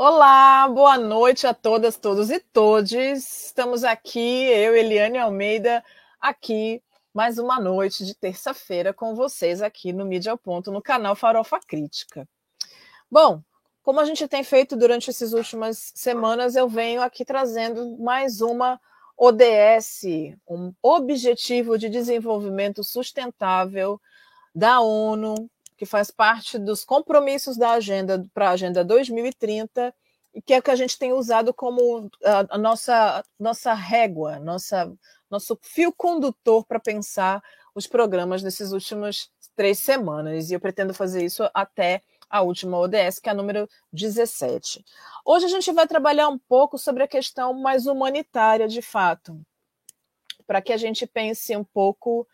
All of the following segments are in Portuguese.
Olá, boa noite a todas, todos e todes. Estamos aqui, eu, Eliane Almeida, aqui mais uma noite de terça-feira com vocês aqui no Mídia ao Ponto, no canal Farofa Crítica. Bom, como a gente tem feito durante essas últimas semanas, eu venho aqui trazendo mais uma ODS, um Objetivo de Desenvolvimento Sustentável da ONU, que faz parte dos compromissos da agenda para a Agenda 2030 e que é o que a gente tem usado como a, a nossa, nossa régua, nossa, nosso fio condutor para pensar os programas dessas últimas três semanas. E eu pretendo fazer isso até a última ODS, que é a número 17. Hoje a gente vai trabalhar um pouco sobre a questão mais humanitária, de fato, para que a gente pense um pouco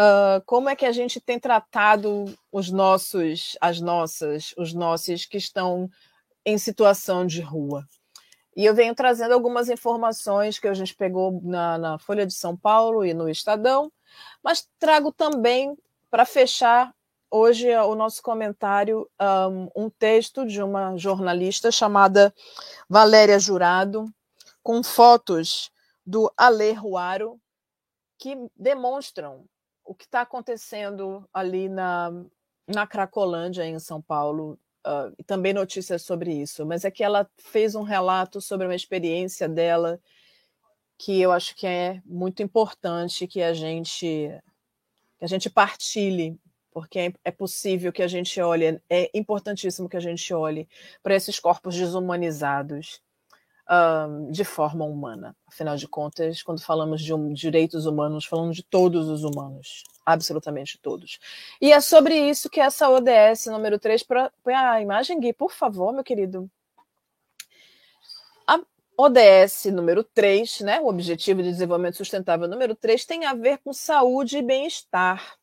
Uh, como é que a gente tem tratado os nossos, as nossas, os nossos que estão em situação de rua? E eu venho trazendo algumas informações que a gente pegou na, na Folha de São Paulo e no Estadão, mas trago também, para fechar hoje o nosso comentário, um, um texto de uma jornalista chamada Valéria Jurado, com fotos do Ale Ruaro, que demonstram o que está acontecendo ali na, na Cracolândia, em São Paulo, uh, e também notícias sobre isso, mas é que ela fez um relato sobre uma experiência dela que eu acho que é muito importante que a gente que a gente partilhe, porque é, é possível que a gente olhe, é importantíssimo que a gente olhe para esses corpos desumanizados um, de forma humana. Afinal de contas, quando falamos de um, direitos humanos, falamos de todos os humanos, absolutamente todos. E é sobre isso que essa ODS número 3, põe a imagem, Gui, por favor, meu querido. A ODS número 3, né, o Objetivo de Desenvolvimento Sustentável número 3, tem a ver com saúde e bem-estar.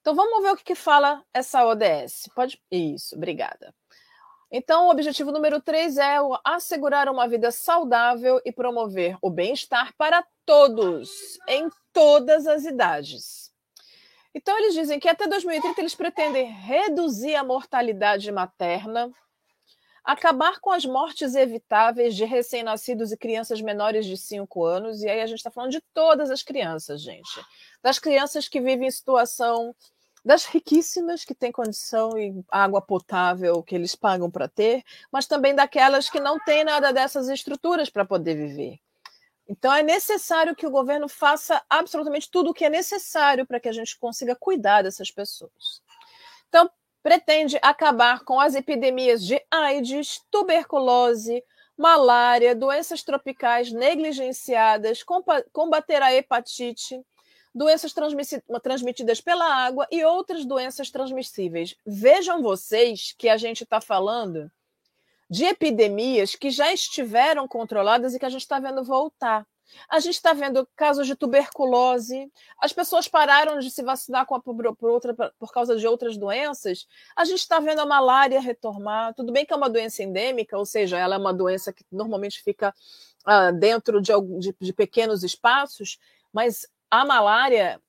Então vamos ver o que, que fala essa ODS. Pode. Isso, obrigada. Então, o objetivo número três é assegurar uma vida saudável e promover o bem-estar para todos, em todas as idades. Então, eles dizem que até 2030 eles pretendem reduzir a mortalidade materna, acabar com as mortes evitáveis de recém-nascidos e crianças menores de 5 anos, e aí a gente está falando de todas as crianças, gente. Das crianças que vivem em situação das riquíssimas que têm condição e água potável que eles pagam para ter, mas também daquelas que não têm nada dessas estruturas para poder viver. Então é necessário que o governo faça absolutamente tudo o que é necessário para que a gente consiga cuidar dessas pessoas. Então, pretende acabar com as epidemias de AIDS, tuberculose, malária, doenças tropicais negligenciadas, combater a hepatite, doenças transmitidas pela água e outras doenças transmissíveis. Vejam vocês que a gente está falando de epidemias que já estiveram controladas e que a gente está vendo voltar. A gente está vendo casos de tuberculose, as pessoas pararam de se vacinar com a, por, outra, por causa de outras doenças. A gente está vendo a malária retomar. Tudo bem que é uma doença endêmica, ou seja, ela é uma doença que normalmente fica uh, dentro de, de, de pequenos espaços, mas a malária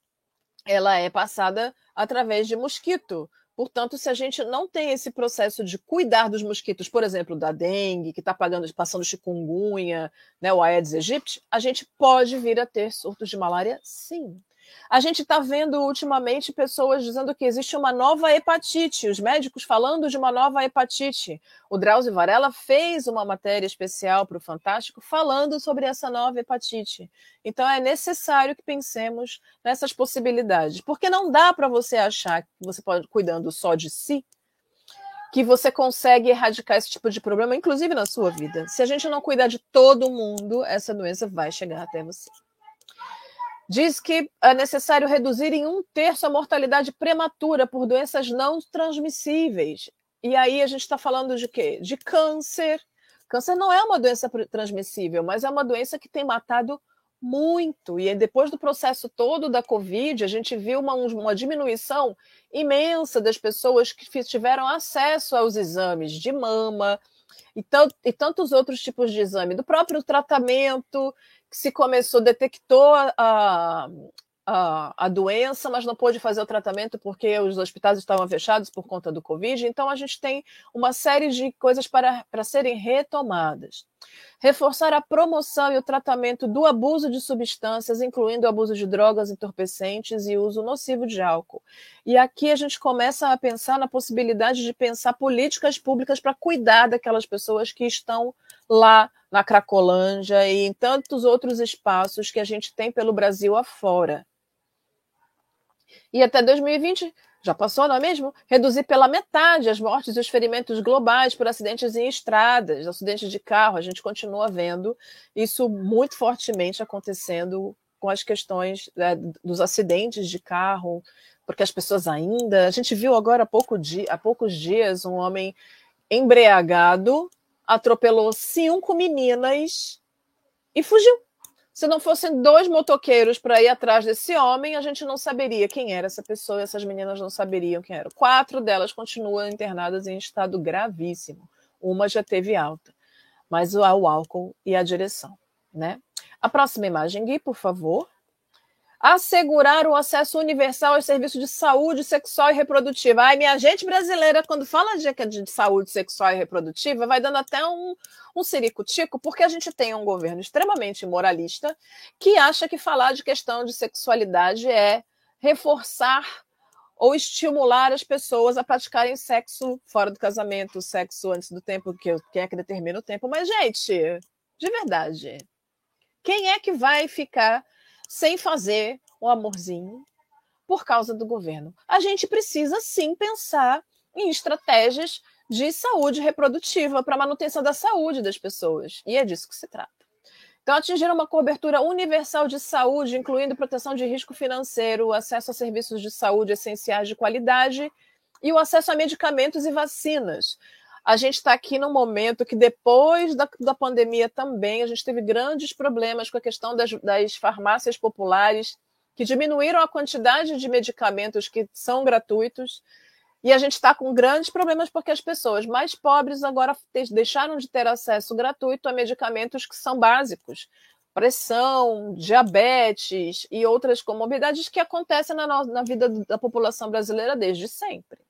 ela é passada através de mosquito. Portanto, se a gente não tem esse processo de cuidar dos mosquitos, por exemplo, da dengue, que está passando chikungunya, né, o Aedes aegypti, a gente pode vir a ter surtos de malária, sim. A gente está vendo ultimamente pessoas dizendo que existe uma nova hepatite, os médicos falando de uma nova hepatite. O Drauzio Varela fez uma matéria especial para o Fantástico falando sobre essa nova hepatite. Então é necessário que pensemos nessas possibilidades, porque não dá para você achar que você pode cuidando só de si que você consegue erradicar esse tipo de problema, inclusive na sua vida. Se a gente não cuidar de todo mundo, essa doença vai chegar até você diz que é necessário reduzir em um terço a mortalidade prematura por doenças não transmissíveis. E aí a gente está falando de quê? De câncer. Câncer não é uma doença transmissível, mas é uma doença que tem matado muito. E depois do processo todo da Covid, a gente viu uma, uma diminuição imensa das pessoas que tiveram acesso aos exames de mama e, e tantos outros tipos de exame, do próprio tratamento que se começou, detectou a, a, a doença, mas não pôde fazer o tratamento porque os hospitais estavam fechados por conta do Covid. Então, a gente tem uma série de coisas para, para serem retomadas. Reforçar a promoção e o tratamento do abuso de substâncias, incluindo o abuso de drogas entorpecentes e uso nocivo de álcool. E aqui a gente começa a pensar na possibilidade de pensar políticas públicas para cuidar daquelas pessoas que estão lá na Cracolândia e em tantos outros espaços que a gente tem pelo Brasil afora. E até 2020, já passou, não é mesmo? Reduzir pela metade as mortes e os ferimentos globais por acidentes em estradas, acidentes de carro. A gente continua vendo isso muito fortemente acontecendo com as questões né, dos acidentes de carro, porque as pessoas ainda. A gente viu agora há, pouco há poucos dias um homem embriagado atropelou cinco meninas e fugiu. Se não fossem dois motoqueiros para ir atrás desse homem, a gente não saberia quem era essa pessoa, essas meninas não saberiam quem era. Quatro delas continuam internadas em estado gravíssimo. Uma já teve alta. Mas o, o álcool e a direção, né? A próxima imagem, Gui, por favor assegurar o acesso universal aos serviços de saúde sexual e reprodutiva. Ai, minha gente brasileira, quando fala de, de saúde sexual e reprodutiva, vai dando até um, um ciricutico, porque a gente tem um governo extremamente moralista que acha que falar de questão de sexualidade é reforçar ou estimular as pessoas a praticarem sexo fora do casamento, sexo antes do tempo, que quem é que determina o tempo. Mas, gente, de verdade, quem é que vai ficar sem fazer o amorzinho por causa do governo. A gente precisa sim pensar em estratégias de saúde reprodutiva para manutenção da saúde das pessoas. E é disso que se trata. Então, atingir uma cobertura universal de saúde, incluindo proteção de risco financeiro, acesso a serviços de saúde essenciais de qualidade e o acesso a medicamentos e vacinas a gente está aqui num momento que, depois da, da pandemia também, a gente teve grandes problemas com a questão das, das farmácias populares, que diminuíram a quantidade de medicamentos que são gratuitos. E a gente está com grandes problemas porque as pessoas mais pobres agora deixaram de ter acesso gratuito a medicamentos que são básicos. Pressão, diabetes e outras comorbidades que acontecem na, na vida da população brasileira desde sempre.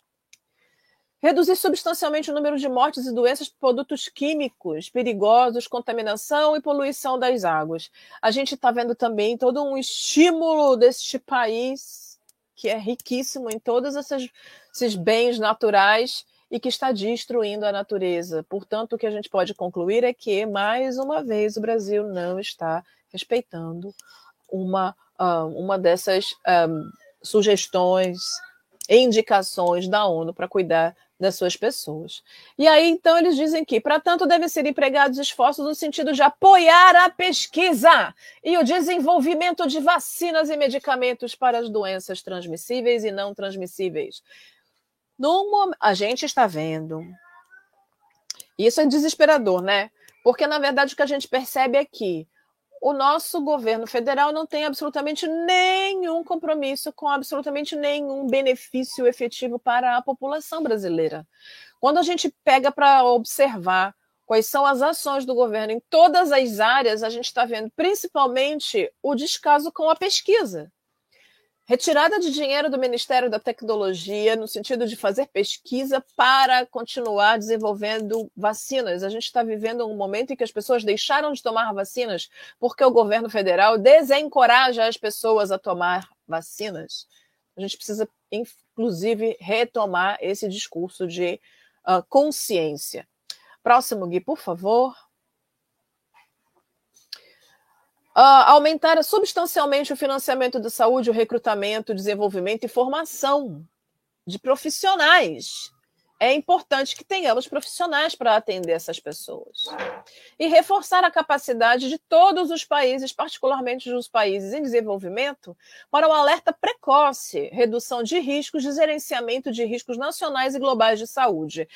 Reduzir substancialmente o número de mortes e doenças por produtos químicos perigosos, contaminação e poluição das águas. A gente está vendo também todo um estímulo deste país, que é riquíssimo em todos esses, esses bens naturais e que está destruindo a natureza. Portanto, o que a gente pode concluir é que, mais uma vez, o Brasil não está respeitando uma, ah, uma dessas um, ah, sugestões indicações da ONU para cuidar das suas pessoas. E aí, então, eles dizem que, para tanto, devem ser empregados esforços no sentido de apoiar a pesquisa e o desenvolvimento de vacinas e medicamentos para as doenças transmissíveis e não transmissíveis. No, a gente está vendo. Isso é desesperador, né? Porque, na verdade, o que a gente percebe é que o nosso governo federal não tem absolutamente nenhum compromisso com absolutamente nenhum benefício efetivo para a população brasileira. Quando a gente pega para observar quais são as ações do governo em todas as áreas, a gente está vendo principalmente o descaso com a pesquisa. Retirada de dinheiro do Ministério da Tecnologia, no sentido de fazer pesquisa para continuar desenvolvendo vacinas. A gente está vivendo um momento em que as pessoas deixaram de tomar vacinas porque o governo federal desencoraja as pessoas a tomar vacinas. A gente precisa, inclusive, retomar esse discurso de uh, consciência. Próximo, Gui, por favor. Uh, aumentar substancialmente o financiamento da saúde, o recrutamento, o desenvolvimento e formação de profissionais. É importante que tenhamos profissionais para atender essas pessoas. E reforçar a capacidade de todos os países, particularmente os países em desenvolvimento, para o alerta precoce, redução de riscos, de gerenciamento de riscos nacionais e globais de saúde.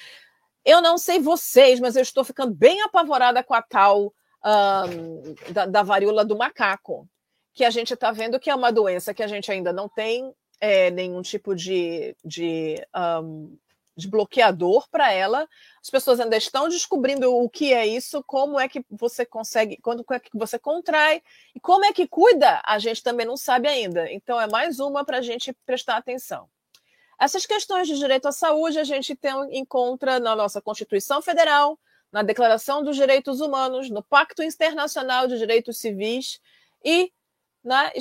Eu não sei vocês, mas eu estou ficando bem apavorada com a tal um, da, da, varíola do macaco, que a gente está vendo que é uma doença que a gente ainda não tem é, nenhum tipo de, de, um, desbloqueador para ela. As pessoas ainda estão descobrindo o que é isso, como é que você consegue, quando é que você contrai e como é que cuida, a gente também não sabe ainda. Então é mais uma para a gente prestar atenção. Essas questões de direito à saúde a gente tem, encontra na nossa Constituição Federal, na Declaração dos Direitos Humanos, no Pacto Internacional de Direitos Civis e na,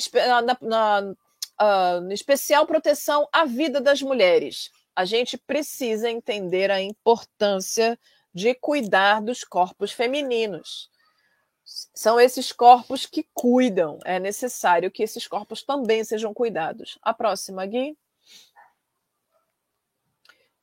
na, uh, na especial proteção à vida das mulheres. A gente precisa entender a importância de cuidar dos corpos femininos. São esses corpos que cuidam. É necessário que esses corpos também sejam cuidados. A próxima, Gui.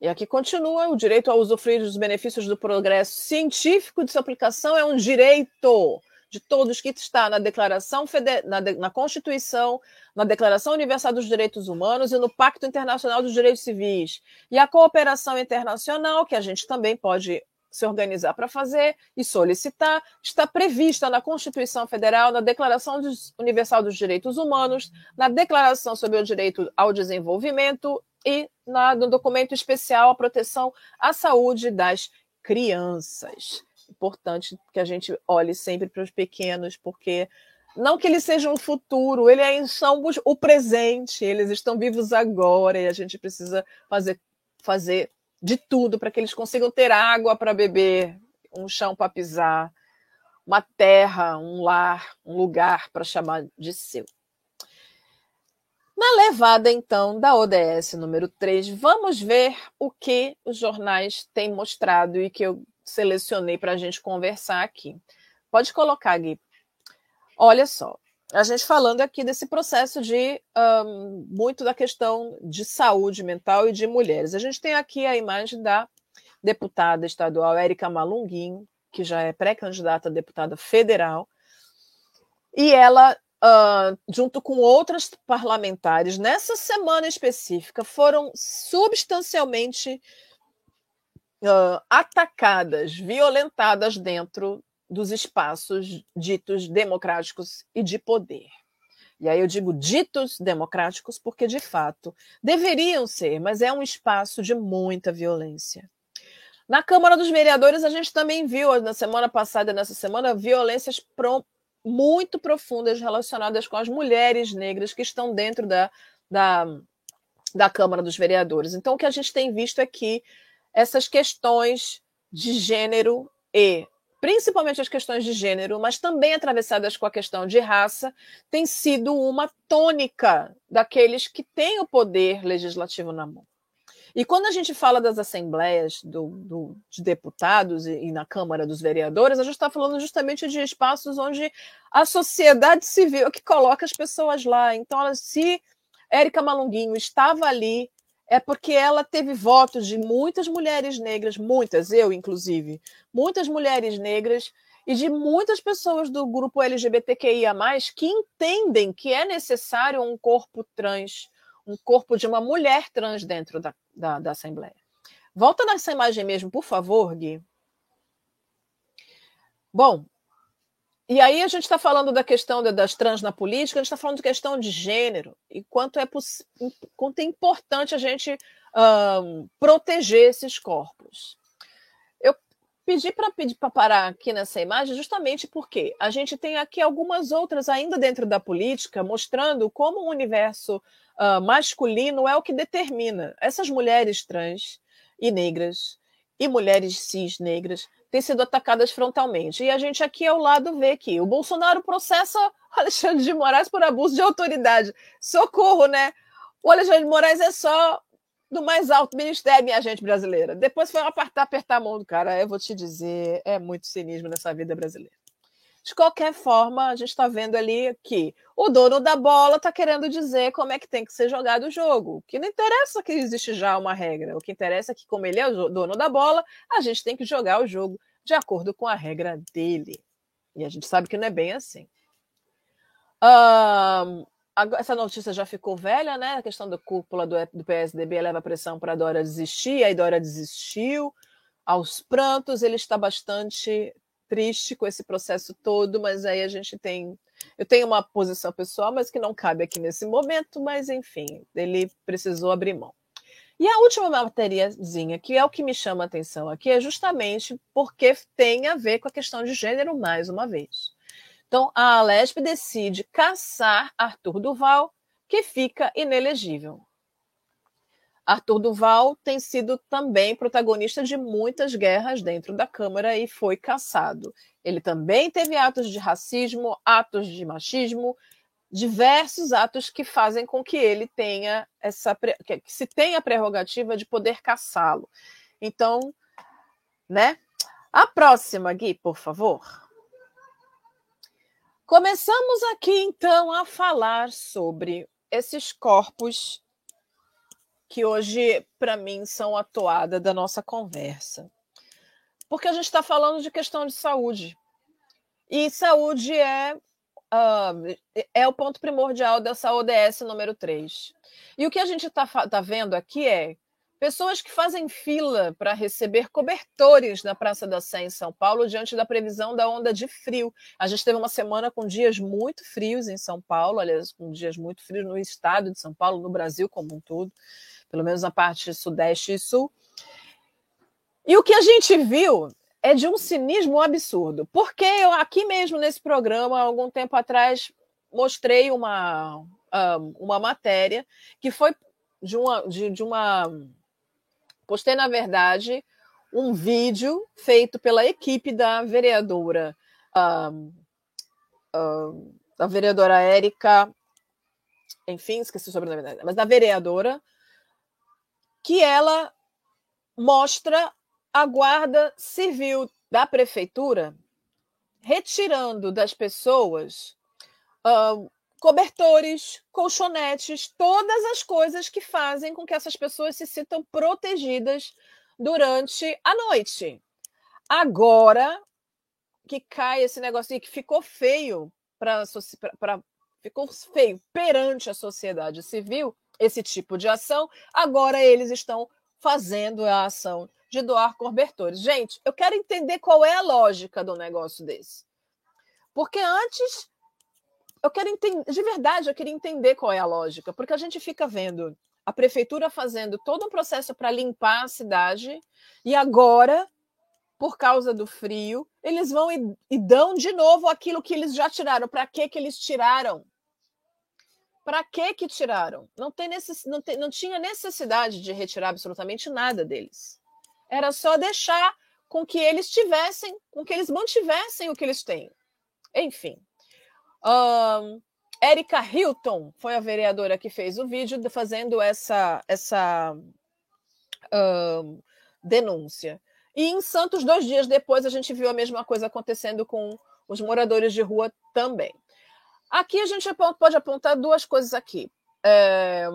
E aqui continua: o direito a usufruir dos benefícios do progresso científico de sua aplicação é um direito de todos que está na Declaração Feder... na, de... na Constituição, na Declaração Universal dos Direitos Humanos e no Pacto Internacional dos Direitos Civis. E a cooperação internacional, que a gente também pode se organizar para fazer e solicitar, está prevista na Constituição Federal, na Declaração Universal dos Direitos Humanos, na Declaração sobre o Direito ao Desenvolvimento e na, no documento especial à proteção à saúde das crianças. Importante que a gente olhe sempre para os pequenos, porque não que eles sejam o futuro, eles são o presente, eles estão vivos agora e a gente precisa fazer, fazer de tudo para que eles consigam ter água para beber, um chão para pisar, uma terra, um lar, um lugar para chamar de seu. Na levada, então, da ODS número 3, vamos ver o que os jornais têm mostrado e que eu selecionei para a gente conversar aqui. Pode colocar, Gui. Olha só, a gente falando aqui desse processo de um, muito da questão de saúde mental e de mulheres. A gente tem aqui a imagem da deputada estadual Érica Malunguinho, que já é pré-candidata a deputada federal, e ela uh, junto com outras parlamentares, nessa semana específica, foram substancialmente uh, atacadas, violentadas dentro dos espaços ditos democráticos e de poder. E aí eu digo ditos democráticos porque, de fato, deveriam ser, mas é um espaço de muita violência. Na Câmara dos Vereadores, a gente também viu, na semana passada e nessa semana, violências muito profundas relacionadas com as mulheres negras que estão dentro da, da, da Câmara dos Vereadores. Então, o que a gente tem visto é que essas questões de gênero e principalmente as questões de gênero, mas também atravessadas com a questão de raça, tem sido uma tônica daqueles que têm o poder legislativo na mão. E quando a gente fala das assembleias do, do, de deputados e, e, na Câmara dos Vereadores, a gente está falando justamente de espaços onde a sociedade civil que coloca as pessoas lá. Então, se Érica Malunguinho estava ali, é porque ela teve votos de muitas mulheres negras, muitas, eu inclusive, muitas mulheres negras e de muitas pessoas do grupo LGBTQIA, que entendem que é necessário um corpo trans um corpo de uma mulher trans dentro da, da, da Assembleia. Volta nessa imagem mesmo, por favor, Gui. Bom, e aí a gente está falando da questão das trans na política, a gente está falando de questão de gênero e quanto é, quanto é importante a gente um, proteger esses corpos. Pedi para pedir para parar aqui nessa imagem justamente porque a gente tem aqui algumas outras ainda dentro da política mostrando como o universo uh, masculino é o que determina. Essas mulheres trans e negras e mulheres cis negras têm sido atacadas frontalmente. E a gente aqui ao lado vê que o Bolsonaro processa Alexandre de Moraes por abuso de autoridade. Socorro, né? O Alexandre de Moraes é só do mais alto ministério, minha gente brasileira. Depois foi apertar, apertar a mão do cara. Eu vou te dizer, é muito cinismo nessa vida brasileira. De qualquer forma, a gente está vendo ali que o dono da bola está querendo dizer como é que tem que ser jogado o jogo. Que não interessa que existe já uma regra. O que interessa é que, como ele é o dono da bola, a gente tem que jogar o jogo de acordo com a regra dele. E a gente sabe que não é bem assim. Um, essa notícia já ficou velha, né? A questão da cúpula do, do PSDB leva pressão para a Dora desistir, aí Dora desistiu. Aos prantos, ele está bastante triste com esse processo todo, mas aí a gente tem. Eu tenho uma posição pessoal, mas que não cabe aqui nesse momento, mas enfim, ele precisou abrir mão. E a última matériazinha, que é o que me chama a atenção aqui, é justamente porque tem a ver com a questão de gênero, mais uma vez. Então, a Alesp decide caçar Arthur Duval, que fica inelegível. Arthur Duval tem sido também protagonista de muitas guerras dentro da Câmara e foi caçado. Ele também teve atos de racismo, atos de machismo, diversos atos que fazem com que ele tenha essa que se tenha a prerrogativa de poder caçá-lo. Então, né? A próxima, Gui, por favor. Começamos aqui então a falar sobre esses corpos que hoje, para mim, são a toada da nossa conversa. Porque a gente está falando de questão de saúde. E saúde é, uh, é o ponto primordial dessa ODS número 3. E o que a gente está tá vendo aqui é pessoas que fazem fila para receber cobertores na Praça da Sé, em São Paulo, diante da previsão da onda de frio. A gente teve uma semana com dias muito frios em São Paulo, aliás, com dias muito frios no estado de São Paulo, no Brasil como um todo pelo menos na parte sudeste e sul. E o que a gente viu é de um cinismo absurdo, porque eu aqui mesmo nesse programa, algum tempo atrás, mostrei uma, uma matéria que foi de uma, de, de uma. Postei, na verdade, um vídeo feito pela equipe da vereadora. Um, um, da vereadora Érica, enfim, esqueci o sobrenome, mas da vereadora que ela mostra a guarda civil da prefeitura retirando das pessoas uh, cobertores, colchonetes, todas as coisas que fazem com que essas pessoas se sintam protegidas durante a noite. Agora que cai esse negócio que ficou feio para ficou feio perante a sociedade civil, esse tipo de ação, agora eles estão fazendo a ação de doar cobertores. Gente, eu quero entender qual é a lógica do negócio desse. Porque antes, eu quero entender, de verdade, eu queria entender qual é a lógica, porque a gente fica vendo a prefeitura fazendo todo um processo para limpar a cidade e agora, por causa do frio, eles vão e, e dão de novo aquilo que eles já tiraram. Para que que eles tiraram? Para que que tiraram? Não, tem necess... não, tem... não tinha necessidade de retirar absolutamente nada deles. Era só deixar com que eles tivessem, com que eles mantivessem o que eles têm. Enfim. Um, Érica Hilton foi a vereadora que fez o vídeo fazendo essa, essa um, denúncia. E em Santos, dois dias depois, a gente viu a mesma coisa acontecendo com os moradores de rua também. Aqui a gente pode apontar duas coisas aqui. É,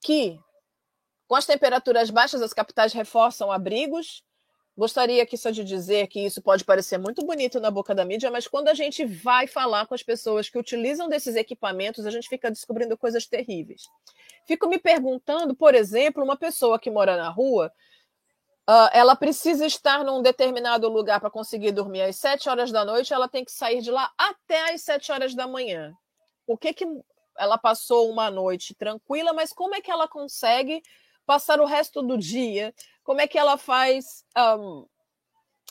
que com as temperaturas baixas, as capitais reforçam abrigos. Gostaria aqui só de dizer que isso pode parecer muito bonito na boca da mídia, mas quando a gente vai falar com as pessoas que utilizam desses equipamentos, a gente fica descobrindo coisas terríveis. Fico me perguntando, por exemplo, uma pessoa que mora na rua, Uh, ela precisa estar num determinado lugar para conseguir dormir às 7 horas da noite, ela tem que sair de lá até às 7 horas da manhã. O que que ela passou uma noite tranquila, mas como é que ela consegue passar o resto do dia? Como é que ela faz? Um,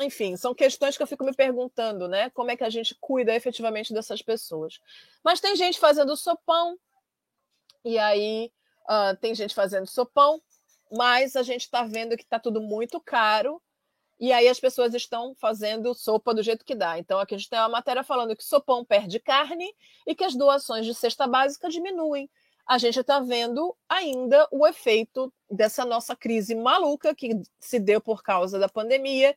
enfim, são questões que eu fico me perguntando, né? Como é que a gente cuida efetivamente dessas pessoas? Mas tem gente fazendo sopão, e aí uh, tem gente fazendo sopão mas a gente está vendo que está tudo muito caro e aí as pessoas estão fazendo sopa do jeito que dá. Então aqui a gente tem uma matéria falando que sopão perde carne e que as doações de cesta básica diminuem. A gente está vendo ainda o efeito dessa nossa crise maluca que se deu por causa da pandemia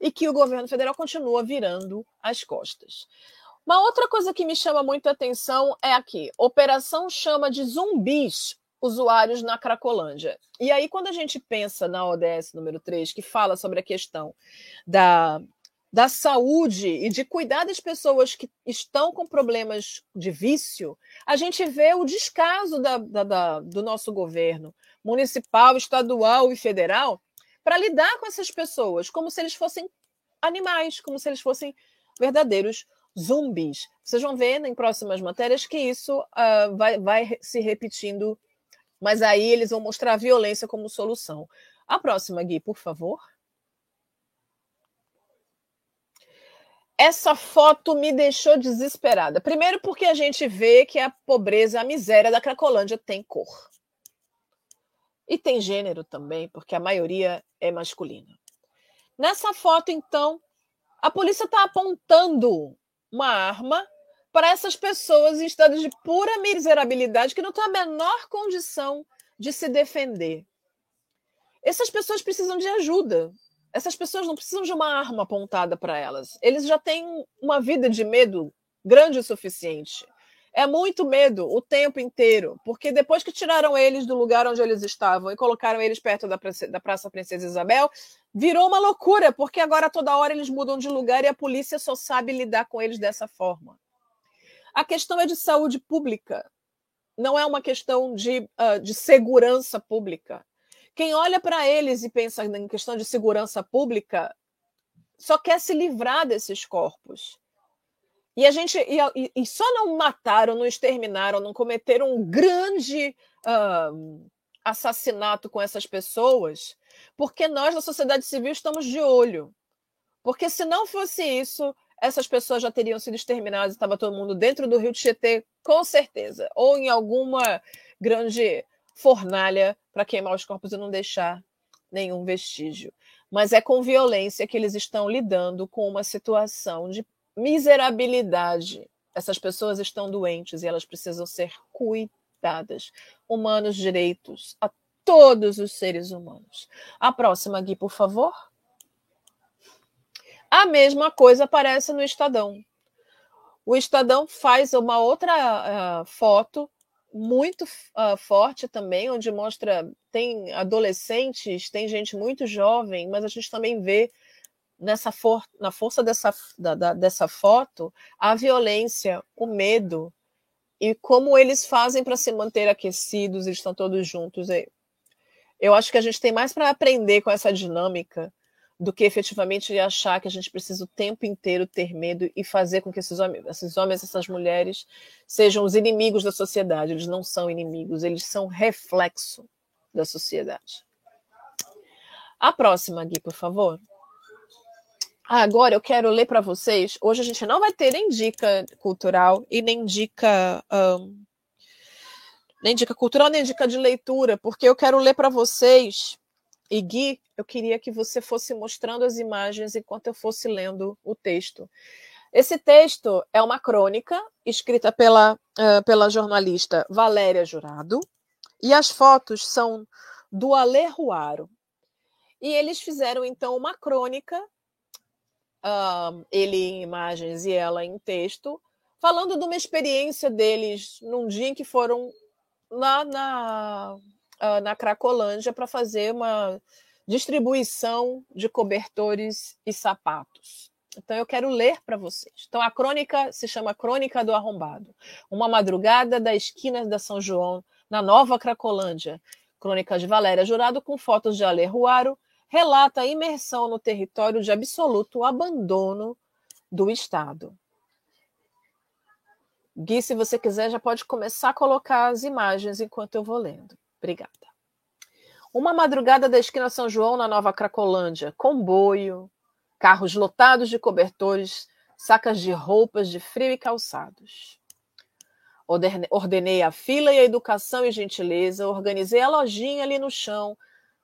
e que o governo federal continua virando as costas. Uma outra coisa que me chama muito a atenção é aqui: operação chama de zumbis usuários na Cracolândia. E aí, quando a gente pensa na ODS número 3, que fala sobre a questão da, da saúde e de cuidar das pessoas que estão com problemas de vício, a gente vê o descaso da, da, da, do nosso governo municipal, estadual e federal para lidar com essas pessoas, como se eles fossem animais, como se eles fossem verdadeiros zumbis. Vocês vão ver em próximas matérias que isso uh, vai, vai se repetindo Mas aí eles vão mostrar a violência como solução. A próxima, Gui, por favor. Essa foto me deixou desesperada. Primeiro, porque a gente vê que a pobreza, a miséria da Cracolândia tem cor. E tem gênero também, porque a maioria é masculina. Nessa foto, então, a polícia está apontando uma arma para essas pessoas em estado de pura miserabilidade que não têm a menor condição de se defender. Essas pessoas precisam de ajuda essas pessoas não precisam de uma arma apontada para elas. Eles já têm uma vida de medo grande o suficiente. É muito medo o tempo inteiro, porque depois que tiraram eles do lugar onde eles estavam e colocaram eles perto da, da Praça Princesa Isabel, virou uma loucura, porque agora toda hora eles mudam de lugar e a polícia só sabe lidar com eles dessa forma. A questão é de saúde pública, não é uma questão de, uh, de segurança pública. Quem olha para eles e pensa em questão de segurança pública só quer se livrar desses corpos. E a gente e, e só não mataram, não exterminaram, não cometeram um grande assassinato com essas pessoas, porque nós da sociedade civil estamos de olho. Porque se não fosse isso, essas pessoas já teriam sido exterminadas, estava todo mundo dentro do Rio Tietê, com certeza, ou em alguma grande fornalha para queimar os corpos e não deixar nenhum vestígio. Mas é com violência que eles estão lidando com uma situação de miserabilidade. Essas pessoas estão doentes e elas precisam ser cuidadas. Humanos direitos a todos os seres humanos. A próxima, Gui, por favor. A mesma coisa aparece no Estadão. O Estadão faz uma outra uh, foto muito uh, forte também, onde mostra tem adolescentes, tem gente muito jovem, mas a gente também vê nessa for na força dessa, da, da, dessa foto a violência, o medo e como eles fazem para se manter aquecidos, eles estão todos juntos. Eu acho que a gente tem mais para aprender com essa dinâmica do que efetivamente achar que a gente precisa o tempo inteiro ter medo e fazer com que esses homens, esses homens, essas mulheres sejam os inimigos da sociedade. Eles não são inimigos, eles são reflexo da sociedade. A próxima, Gui, por favor. agora eu quero ler para vocês. Hoje a gente não vai ter nem dica cultural e nem dica. Um, nem dica cultural, nem dica de leitura, porque eu quero ler para vocês e Gui, eu queria que você fosse mostrando as imagens enquanto eu fosse lendo o texto. Esse texto é uma crônica escrita pela, uh, pela jornalista Valéria Jurado, e as fotos são do Alê Ruaro. E eles fizeram, então, uma crônica, uh, ele em imagens e ela em texto, falando de uma experiência deles num dia em que foram lá na uh, na Cracolândia para fazer uma distribuição de cobertores e sapatos. Então eu quero ler para vocês. Então a crônica se chama Crônica do Arrombado. Uma madrugada da esquina da São João, na Nova Cracolândia. Crônica de Valéria Jurado com fotos de Ale Ruaro, relata a imersão no território de absoluto abandono do Estado. Gui, se você quiser, já pode começar a colocar as imagens enquanto eu vou lendo. Obrigada. Uma madrugada da esquina São João, na Nova Cracolândia. Comboio, carros lotados de cobertores, sacas de roupas de frio e calçados. Ordenei a fila e a educação e gentileza, organizei a lojinha ali no chão,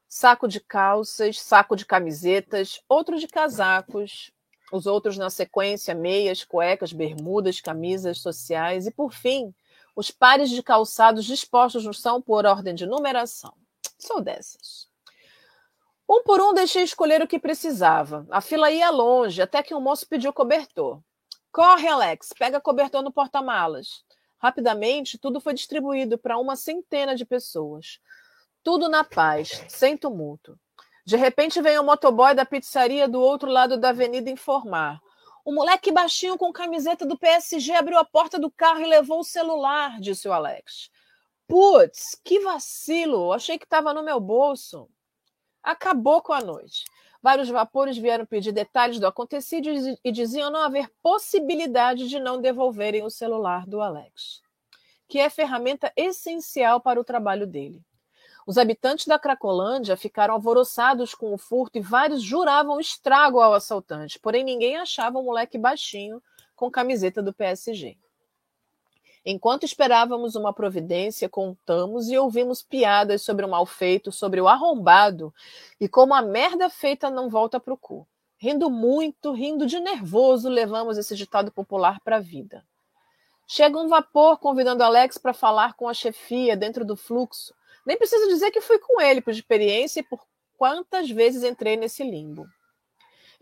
saco de calças, saco de camisetas, outro de casacos, os outros na sequência, meias, cuecas, bermudas, camisas sociais e, por fim, os pares de calçados dispostos no chão por ordem de numeração. Sou dessas. Um por um deixei escolher o que precisava. A fila ia longe, até que um moço pediu cobertor. Corre, Alex, pega cobertor no porta-malas. Rapidamente, tudo foi distribuído para uma centena de pessoas. Tudo na paz, sem tumulto. De repente veio o motoboy da pizzaria do outro lado da avenida informar. O moleque baixinho com camiseta do PSG abriu a porta do carro e levou o celular, disse o Alex. Putz, que vacilo! Achei que estava no meu bolso. Acabou com a noite. Vários vapores vieram pedir detalhes do acontecido e diziam não haver possibilidade de não devolverem o celular do Alex, que é ferramenta essencial para o trabalho dele. Os habitantes da Cracolândia ficaram alvoroçados com o furto e vários juravam estrago ao assaltante, porém ninguém achava o moleque baixinho com camiseta do PSG. Enquanto esperávamos uma providência, contamos e ouvimos piadas sobre o mal feito, sobre o arrombado e como a merda feita não volta para o cu. Rindo muito, rindo de nervoso, levamos esse ditado popular para a vida. Chega um vapor convidando Alex para falar com a chefia dentro do fluxo. Nem preciso dizer que fui com ele por experiência e por quantas vezes entrei nesse limbo.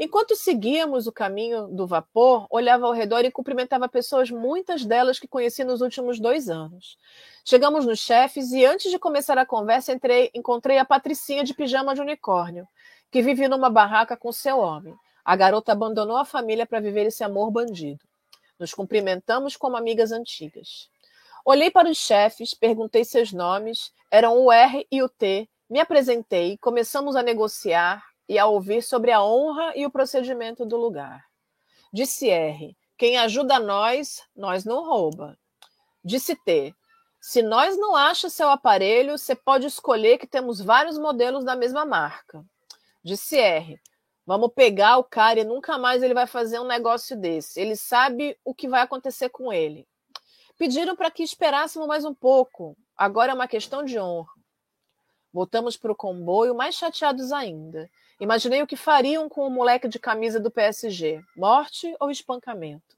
Enquanto seguíamos o caminho do vapor, olhava ao redor e cumprimentava pessoas, muitas delas que conheci nos últimos dois anos. Chegamos nos chefes e, antes de começar a conversa, entrei, encontrei a Patricinha de pijama de unicórnio, que vive numa barraca com seu homem. A garota abandonou a família para viver esse amor bandido. Nos cumprimentamos como amigas antigas. Olhei para os chefes, perguntei seus nomes, eram o R e o T, me apresentei, começamos a negociar, e a ouvir sobre a honra e o procedimento do lugar. Disse R: Quem ajuda nós, nós não rouba. Disse T: Se nós não acha seu aparelho, você pode escolher que temos vários modelos da mesma marca. Disse R: Vamos pegar o cara e nunca mais ele vai fazer um negócio desse. Ele sabe o que vai acontecer com ele. Pediram para que esperássemos mais um pouco. Agora é uma questão de honra. Voltamos para o comboio mais chateados ainda. Imaginei o que fariam com o moleque de camisa do PSG: morte ou espancamento.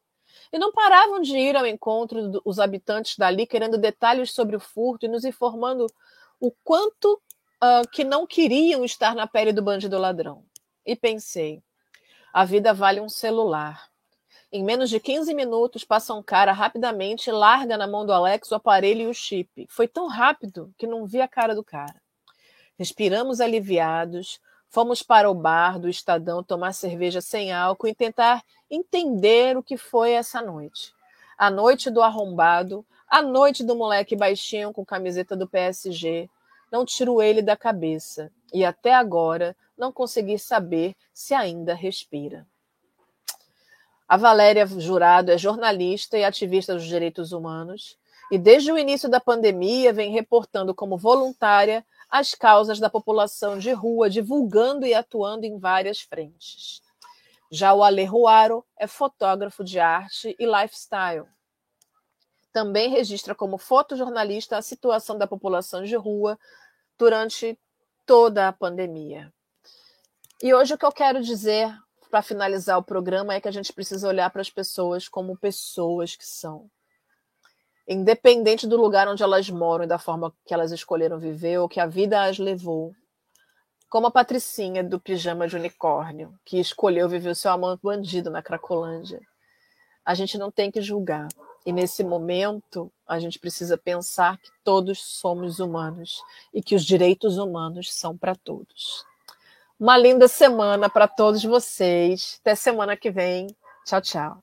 E não paravam de ir ao encontro dos habitantes dali, querendo detalhes sobre o furto e nos informando o quanto uh, que não queriam estar na pele do bandido ladrão. E pensei: a vida vale um celular. Em menos de 15 minutos, passa um cara rapidamente e larga na mão do Alex o aparelho e o chip. Foi tão rápido que não vi a cara do cara. Respiramos aliviados, Fomos para o bar do Estadão tomar cerveja sem álcool e tentar entender o que foi essa noite. A noite do arrombado, a noite do moleque baixinho com camiseta do PSG. Não tiro ele da cabeça e até agora não consegui saber se ainda respira. A Valéria Jurado é jornalista e ativista dos direitos humanos e desde o início da pandemia vem reportando como voluntária as causas da população de rua, divulgando e atuando em várias frentes. Já o Ale Ruaro é fotógrafo de arte e lifestyle. Também registra como fotojornalista a situação da população de rua durante toda a pandemia. E hoje o que eu quero dizer para finalizar o programa é que a gente precisa olhar para as pessoas como pessoas que são independente do lugar onde elas moram e da forma que elas escolheram viver ou que a vida as levou. Como a Patricinha do pijama de unicórnio, que escolheu viver o seu amor bandido na Cracolândia. A gente não tem que julgar. E nesse momento, a gente precisa pensar que todos somos humanos e que os direitos humanos são para todos. Uma linda semana para todos vocês. Até semana que vem. Tchau, tchau.